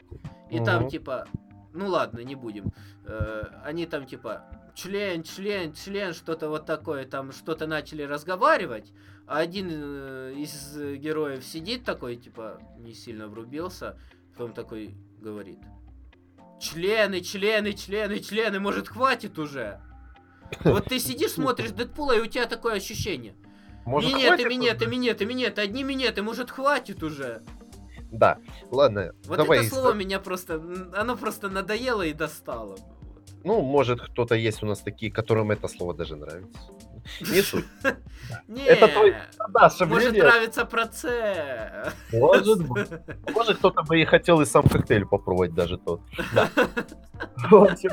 И там Мгм. типа, ну ладно, не будем. Э, они там типа член, член, член, что-то вот такое, там что-то начали разговаривать, а один э, из героев сидит такой, типа, не сильно врубился, потом такой говорит, члены, члены, члены, члены, может хватит уже? Вот ты сидишь, смотришь Дэдпула, и у тебя такое ощущение. Может, минеты, минеты, минеты, минеты, одни минеты, может хватит уже? Да, ладно, Вот давай. это слово меня просто, оно просто надоело и достало. Ну, может, кто-то есть у нас такие, которым это слово даже нравится. Не суть. Это твой- Наше может нравится проце. Может быть. Может, кто-то бы и хотел и сам коктейль попробовать даже тот. В общем,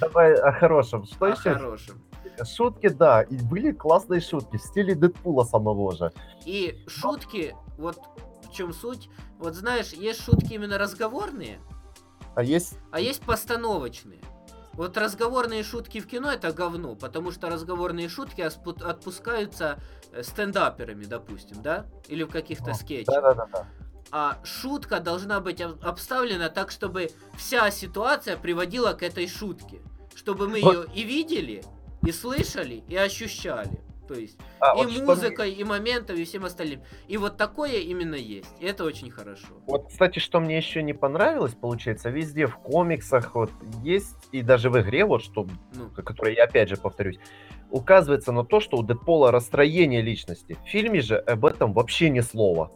давай о хорошем. Что О еще? хорошем. Шутки, да, и были классные шутки в стиле Дэдпула самого же. И шутки, вот в чем суть. Вот знаешь, есть шутки именно разговорные, А есть... а есть постановочные. Вот разговорные шутки в кино это говно, потому что разговорные шутки отпускаются э, стендаперами, допустим, да? Или в каких-то скетчах. Да-да-да. А шутка должна быть об- обставлена так, чтобы вся ситуация приводила к этой шутке. Чтобы мы ее и видели, и слышали, и ощущали. То есть А, и вот что мне- музыкой, и моментом, и всем остальным. И вот такое именно есть. И это очень хорошо. Вот, кстати, что мне еще не понравилось, получается, везде в комиксах вот есть, и даже в игре, вот что, Ну, которое я опять же повторюсь, указывается на то, что у Дэдпола расстроение личности. В фильме же об этом вообще ни слова.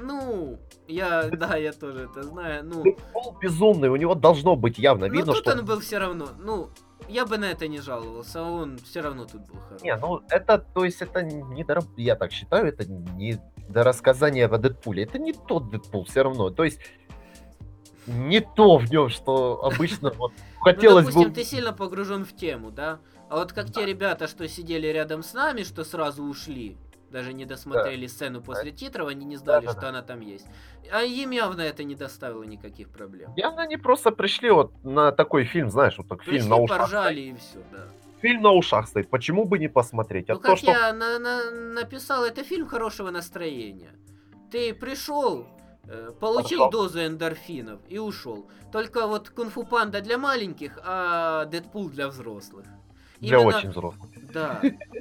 ну, я, да, я тоже это знаю. Ну, Дэдпол безумный, у него должно быть явно ну видно, тут что... он был все равно. Ну, я бы на это не жаловался, а он все равно тут был хороший. Не, ну это, то есть это не до... Я так считаю, это не до рассказания о Дэдпуле. Это не тот Дэдпул все равно. То есть не то в нем, что обычно вот хотелось ну, допустим, бы... ты сильно погружен в тему, да? А вот как те ребята, что сидели рядом с нами, что сразу ушли, даже не досмотрели сцену после титров, они не знали, Да-да-да. что она там есть. А им явно это не доставило никаких проблем. Явно они просто пришли вот на такой фильм, знаешь, вот так Пришли, фильм на ушах. поржали и все, да. Фильм на ушах стоит. Почему бы не посмотреть? А Ну, то, как что... я на- на- написал, это фильм хорошего настроения. Ты пришел, э, получил Пошел. дозу эндорфинов и ушел. Только вот кунг-фу панда для маленьких, а Дэдпул для взрослых. Для Именно- очень взрослых. Да.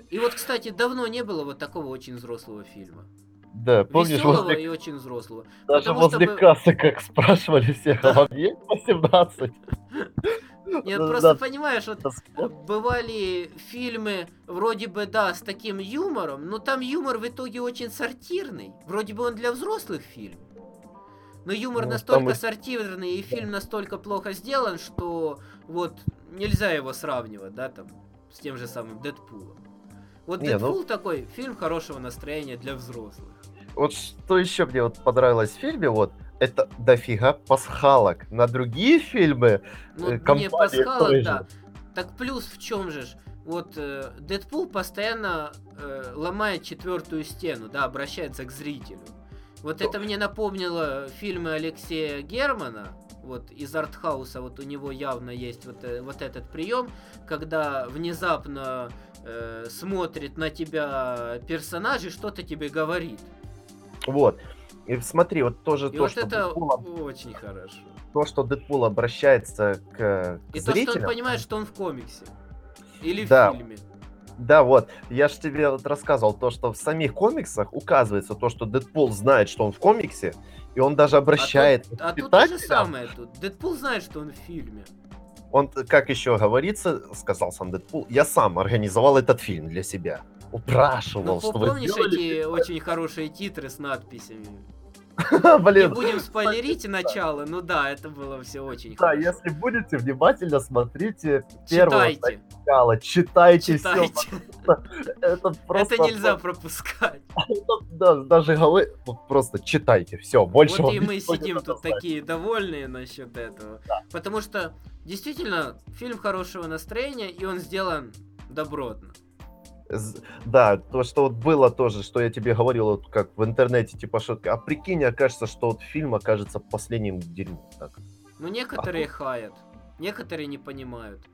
И вот, кстати, давно не было вот такого очень взрослого фильма. Да, помнишь, Веселого возле, и очень взрослого. даже потому возле что бы- кассы, как спрашивали всех, а вам есть 18? Нет, Да, просто да, понимаешь, вот да, бывали фильмы, вроде бы, да, с таким юмором, но там юмор в итоге очень сортирный. Вроде бы он для взрослых фильм. Но юмор Ну, настолько и- сортирный, и фильм настолько плохо сделан, что вот нельзя его сравнивать, да, там, с тем же самым Дэдпулом. Вот Не, ну- Дэдпул такой фильм хорошего настроения для взрослых. Вот что еще мне вот понравилось в фильме, вот, это дофига пасхалок. На другие фильмы Ну, не компании пасхалок, да. Так плюс в чем же? Вот э, Дэдпул постоянно э, ломает четвертую стену, да, обращается к зрителю. Вот это мне напомнило фильмы Алексея Германа. Вот из артхауса вот у него явно есть вот, э, вот этот прием, когда внезапно э, смотрит на тебя персонаж и что-то тебе говорит. Вот. И смотри, вот тоже И то, вот что это Дэдпул, очень хорошо. то, что Дэдпул обращается к, к И то, что он зрителям. понимает, что он в комиксе. Или Да. в фильме. Да, вот, я же тебе вот рассказывал, то, что в самих комиксах указывается то, что Дэдпул знает, что он в комиксе, и он даже обращает А тут то же читателям. самое тут. Дэдпул знает, что он в фильме. Он, как еще говорится, сказал сам Дэдпул, я сам организовал этот фильм для себя. Упрашивал, Ну, что вы помнишь эти фильм?» очень хорошие титры с надписями? Не Блин, будем спойлерить начало, ну да, это было все очень да, хорошо. если будете внимательно смотрите первого Читайте, начала, читайте, все. читайте. Это просто... Это нельзя пропускать. это, да, даже голы... вот просто читайте, все, больше Вот и мы ничего не сидим надо тут знать. такие довольные насчет этого. Потому что действительно фильм хорошего настроения, и он сделан добротно. Да, то, что вот было тоже, что я тебе говорил, вот как в интернете, типа шутка. А прикинь, окажется, что вот фильм окажется последним дерьмом. Так. Но некоторые хаят, некоторые не понимают.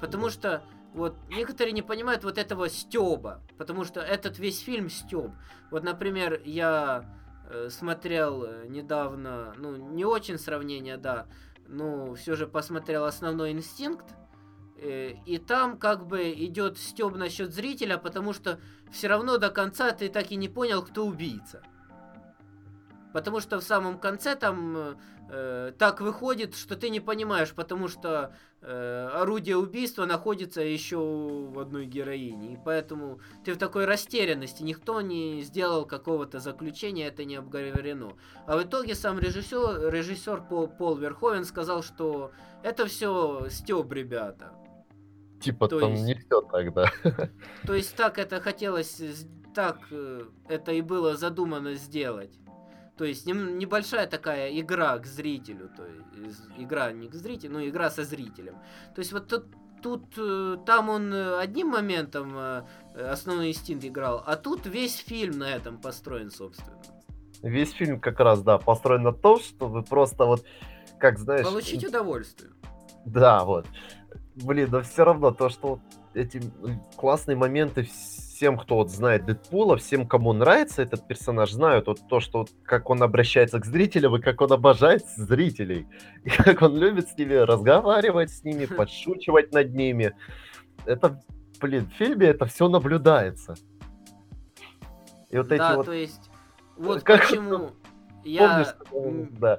Потому что вот некоторые не понимают вот этого стеба. Потому что этот весь фильм стеб. Вот, например, я э, смотрел э, недавно, ну, не очень сравнение, да, но все же посмотрел основной инстинкт. Э, И там как бы идет стеб насчет зрителя, потому что все равно до конца ты так и не понял, кто убийца. Потому что в самом конце там э, так выходит, что ты не понимаешь, потому что э, орудие убийства находится еще в одной героине. И поэтому ты в такой растерянности. Никто не сделал какого-то заключения, это не обговорено. А в итоге сам режиссер, режиссер Пол, Пол Верховен сказал, что это все стёб, ребята. Типа То там есть- не все тогда. То есть так это хотелось, с- так э, это и было задумано сделать. То есть небольшая такая игра к зрителю, то есть игра не к зрителю, но игра со зрителем. То есть вот тут, тут э, там он э, одним моментом э, э, основной инстинкт играл, а тут весь фильм на этом построен, собственно. Весь фильм как раз, да, построен на том, чтобы просто вот, как знаешь... Получить удовольствие. Да, вот. Блин, но все равно то, что вот эти классные моменты всем, кто вот знает Дэдпула, всем, кому нравится этот персонаж, знают вот то, что вот как он обращается к зрителям и как он обожает зрителей. И как он любит с ними разговаривать с ними, подшучивать над ними. Это, блин, в фильме это все наблюдается. И вот эти да, вот... то есть вот Как- почему я... Помнишь, м, да.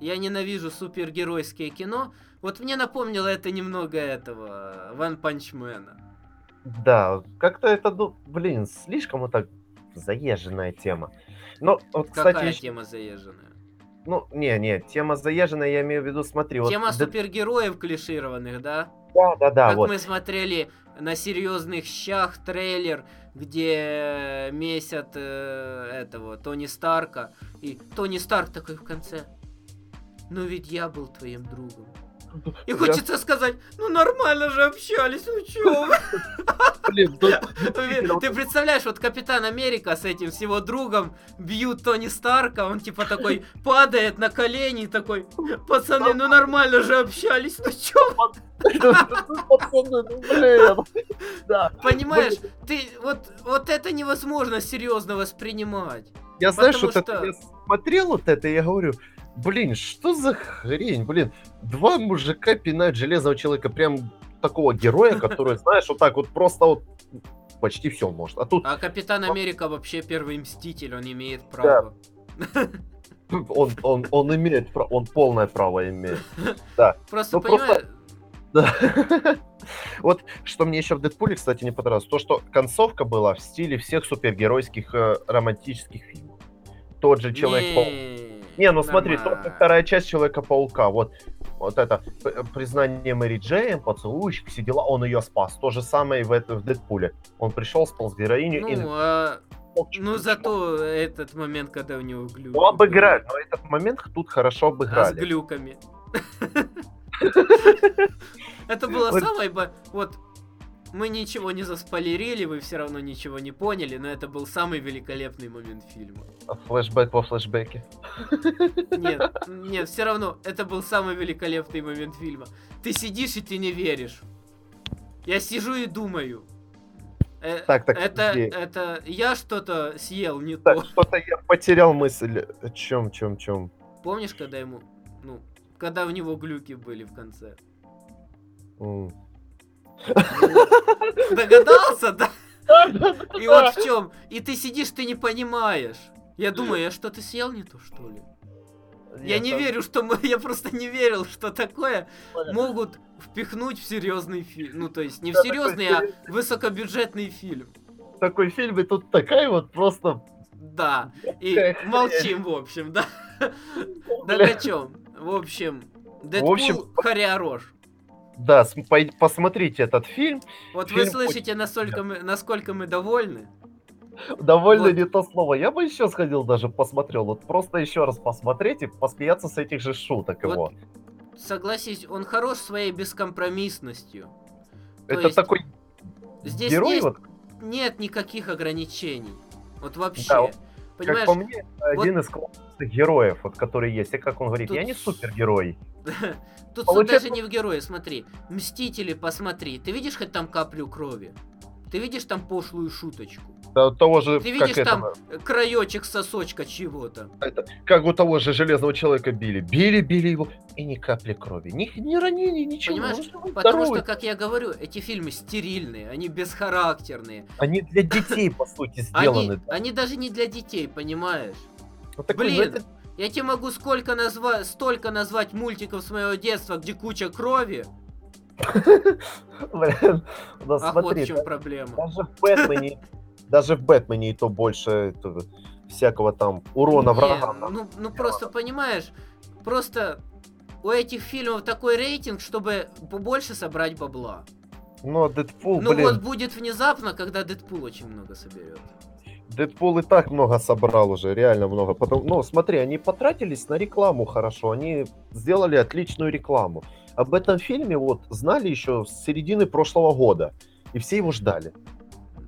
Я ненавижу супергеройское кино. Вот мне напомнило это немного этого Ван Панчмена. Да, как-то это, ну, блин, слишком вот так заезженная тема. Но вот, кстати, Какая ещё- тема заезженная? ну, не, не, тема заезженная, я имею в виду, смотри, вот... тема Дэд- супергероев клишированных, да? Да, да, да, как вот. мы смотрели на серьезных щах трейлер, где месят э, этого Тони Старка. И Тони Старк такой в конце. Ну ведь я был твоим другом. И хочется сказать, ну нормально же общались, ну чё вы? Блин, ну, Ты представляешь, вот Капитан Америка с этим с его другом бьют Тони Старка, он типа такой падает на колени такой, пацаны, ну нормально же общались, ну чё? ну. Да. Понимаешь, ты вот, вот это невозможно серьезно воспринимать. Я, это, что- я смотрел вот это, я говорю, блин, что за хрень, блин, два мужика пинают железного человека, прям такого героя, который, знаешь, вот так вот просто вот почти все может. А тут А Капитан Америка вообще первый мститель, он имеет право. он, он, он имеет, пра- он полное право имеет. Просто Ну, просто- понимаешь, Да. Вот что мне еще в Дэдпуле, кстати, не понравилось, то, что концовка была в стиле всех супергеройских э, романтических фильмов. Тот же Человек-паук. Не, ну смотри, только вторая часть Человека-паука, вот, вот это признание Мэри Джейн, поцелуйчик, все дела, он ее спас. То же самое и в, это, в Дэдпуле. Он пришел, спал с героиню и... Ну, а, чмок-чмок, ну зато этот момент, когда у него глюки. Ну, обыграли, но этот момент тут хорошо А с обыграли. глюками. Это было самое... Вот, мы ничего не заспойлерили, вы все равно ничего не поняли, но это был самый великолепный момент фильма. Флэшбэк во флэшбэке. Нет, нет, все равно, это был самый великолепный момент фильма. Ты сидишь и ты не веришь. Я сижу и думаю. э, Так, так, это, это я что-то съел не Так, то. что-то я потерял мысль. О чем, чем, чем? Помнишь, когда ему, ну, когда у него глюки были в конце? Догадался, да? И вот в чем. И ты сидишь, ты не понимаешь. Я думаю, я что-то съел не то, что ли? Я Нет, не там верю, что мы... Я просто не верил, что такое Понятно. могут впихнуть в серьезный фильм. Ну, то есть не в Да, такой серьезный, а серьезный. высокобюджетный фильм. Такой фильм, и тут такая вот просто Да. И Какая молчим, в общем, да. Да на чем? В общем, Дэдпул общем, хорош. Да, посмотрите этот фильм. Вот вы фильм слышите, насколько мы, насколько мы довольны? Довольно Вот. не то слово. Я бы еще сходил даже посмотрел. Вот просто еще раз посмотреть и посмеяться с этих же шуток Вот его. Согласись, он хорош своей бескомпромиссностью. То Это есть такой Здесь герой, есть- вот, нет никаких ограничений. Вот вообще. Да, Понимаешь, как по мне, вот- один из классных героев, вот, который есть. И как он говорит, Тут я не супергерой. тут получается- даже не в герое, смотри. Мстители, посмотри. Ты видишь хоть там каплю крови? Ты видишь там пошлую шуточку? Да, того же, Ты как, видишь там этого- э, краечек сосочка чего-то? как у того же железного человека били. Били, били его, и ни капли крови. Ни, ни ранений, ничего. Понимаешь? Потому здоровый. что, как я говорю, эти фильмы стерильные, они бесхарактерные. Они для детей, по сути, сделаны. они даже не для детей, понимаешь? Вот такой, Блин, я тебе могу сколько назва... столько назвать мультиков с моего детства, где куча крови. блин, ну, А вот смотри, в чем да- проблема. даже в Бэтмене, даже в Бэтмене и то больше это, всякого там урона Не, врагам. ну, ну просто понимаешь, просто у этих фильмов такой рейтинг, чтобы побольше собрать бабла. Но Дэдпул, ну блин, вот будет внезапно, когда Дэдпул очень много соберет. Дэдпул и так много собрал уже, реально много. Потом, ну, смотри, они потратились на рекламу хорошо, они сделали отличную рекламу. Об этом фильме вот знали еще с середины прошлого года, и все его ждали.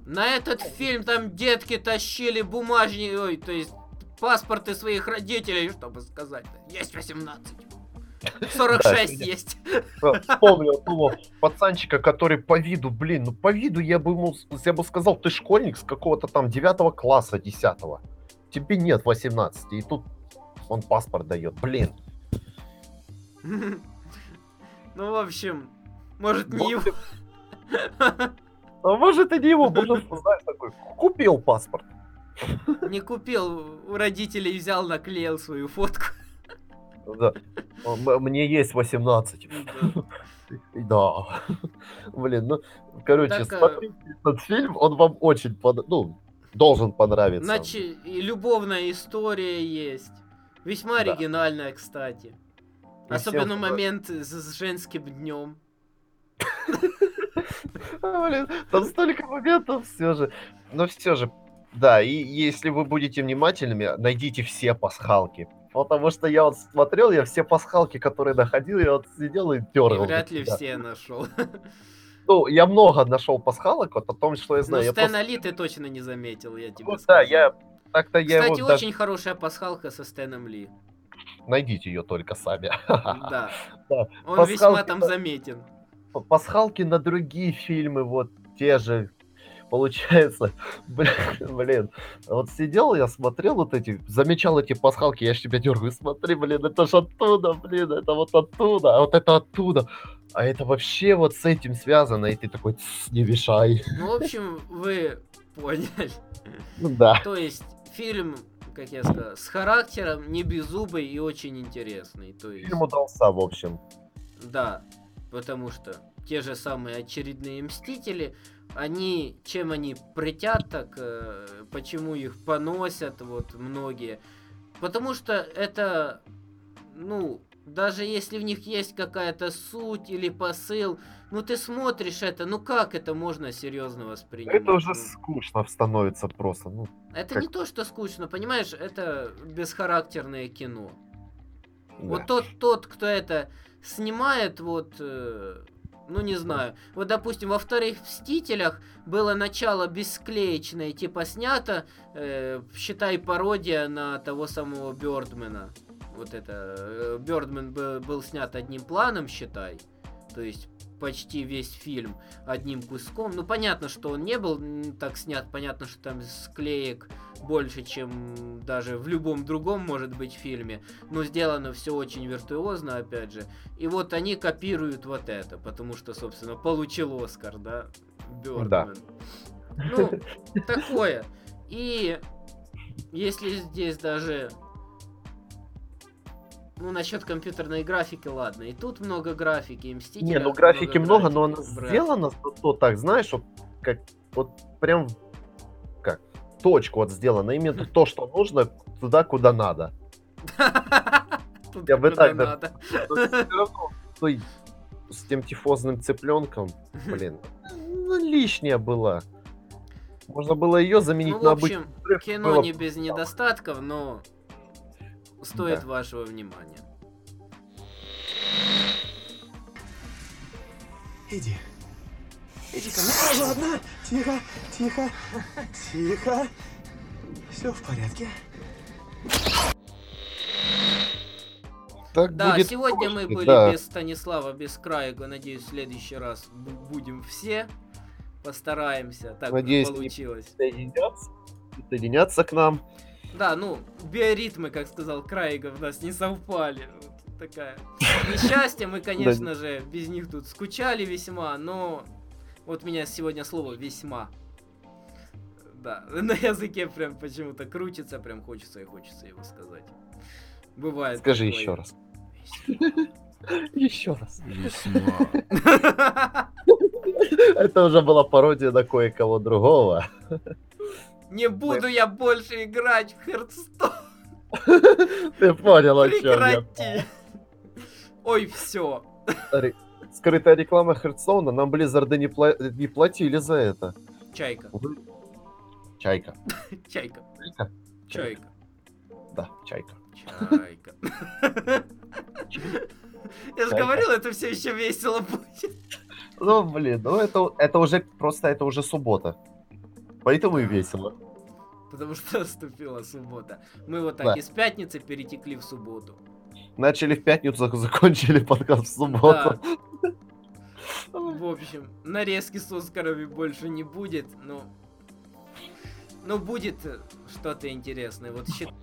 На этот фильм там детки тащили бумажни, ой, то есть паспорты своих родителей, чтобы сказать, есть 18. 46 Да, есть. Э, Вспомнил того пацанчика, который по виду, блин, ну по виду я бы ему, я бы сказал, ты школьник с какого-то там 9 класса, 10 Тебе нет 18, и тут он паспорт дает, блин. Ну, в общем, может не его. А может и не его, может, знаешь, такой, купил паспорт. Не купил, у родителей взял, наклеил свою фотку. Да. Мне есть 18. Да. Блин, ну, короче, а- смотрите этот фильм, он вам очень, ну, должен понравиться. Значит, любовная история есть. Весьма оригинальная, кстати. Особенно момент с, женским днем. Блин, там столько моментов все же. Но все же, да, и если вы будете внимательными, найдите все пасхалки. Потому что я вот смотрел, я все пасхалки, которые находил, я вот сидел и дергал. вряд ли все нашел. Ну, я много нашел пасхалок, вот о том, что я Ну, знаю. я Стэна Ли ты точно не заметил, я тебе Ну, скажу. да, я так-то я Кстати, очень хорошая пасхалка со Стэном Ли. Найдите ее только сами. Да. Да. Он Пасхалки, весьма там заметен. Пасхалки на другие фильмы, вот те же. Получается, блин, блин, вот сидел я, смотрел вот эти, замечал эти пасхалки, я ж тебя дергаю, смотри, блин, это ж оттуда, блин, это вот оттуда, а вот это оттуда. А это вообще вот с этим связано, и ты такой, «Тс, не мешай. Ну, в общем, вы поняли. Да. То есть, фильм, как я сказал, с характером, не беззубый и очень интересный. То есть, Фильм удался, в общем. да, потому что те же самые очередные Мстители, они, чем они притят так, э, почему их поносят вот многие, потому что это, ну, даже если в них есть какая-то суть или посыл, ну ты смотришь это, ну как это можно серьезно воспринимать? Это уже скучно становится просто, ну. Это как- не то, что скучно, понимаешь, это бесхарактерное кино. да. Вот тот, тот, кто это снимает, вот, э, ну не знаю. Вот, допустим, во вторых Мстителях было начало бесклеечное, типа снято, э, считай, пародия на того самого Бёрдмена. Вот это, э, Бёрдмен был, был снят одним планом, считай. То есть почти весь фильм одним куском. Ну, понятно, что он не был так снят, понятно, что там склеек больше, чем даже в любом другом, может быть, фильме. Но сделано все очень виртуозно, опять же. И вот они копируют вот это, потому что, собственно, получил Оскар, да? Бёрдман. Ну, такое. И если здесь даже... Ну, насчет компьютерной графики, ладно. И тут много графики, и Мстители. Не, ну графики много, но она графики, брат. сделана то так, знаешь, вот как вот прям как точку вот сделано, именно то, что нужно, туда, куда надо. Я бы так, надо. С тем тифозным цыпленком, блин, лишняя была. Можно было ее заменить Ну, в на общем, взрыв, кино было не без недостатков, но стоит Да. вашего внимания. Иди. Иди ко мне. Ладно, тихо, тихо, тихо. Все в порядке. Так Да, будет сегодня мы точно, были да. без Станислава, без Краега. Надеюсь, в следующий раз бу- будем все. Постараемся. Так Надеюсь, получилось. присоединятся, присоединятся к нам. Да, ну, биоритмы, как сказал Краега, в нас не совпали. Вот такая несчастье. Мы, конечно же, без них тут скучали весьма, но вот у меня сегодня слово весьма. Да, на языке прям почему-то крутится, прям хочется и хочется его сказать. Бывает. Скажи такое. еще раз. Еще раз. Весьма. Это уже была пародия на кое-кого другого. Не буду я больше играть в Хердстон. Ты понял, о чем я. Прекрати. Ой, все. Скрытая реклама Хердстоуна, нам Близзарды не, пла- не платили за это. Чайка. Чайка. Чайка. Чайка? Чайка. Да, чайка. Чайка. Я же говорил, это все еще весело будет. Ну, блин, ну это, это уже просто, это уже суббота. Поэтому и весело. Потому что наступила суббота. Мы вот так Да. из пятницы перетекли в субботу. Начали в пятницу, закончили подкаст в субботу. В общем, нарезки с Оскарами больше не будет, но... Ну, будет что-то интересное. Вот щит-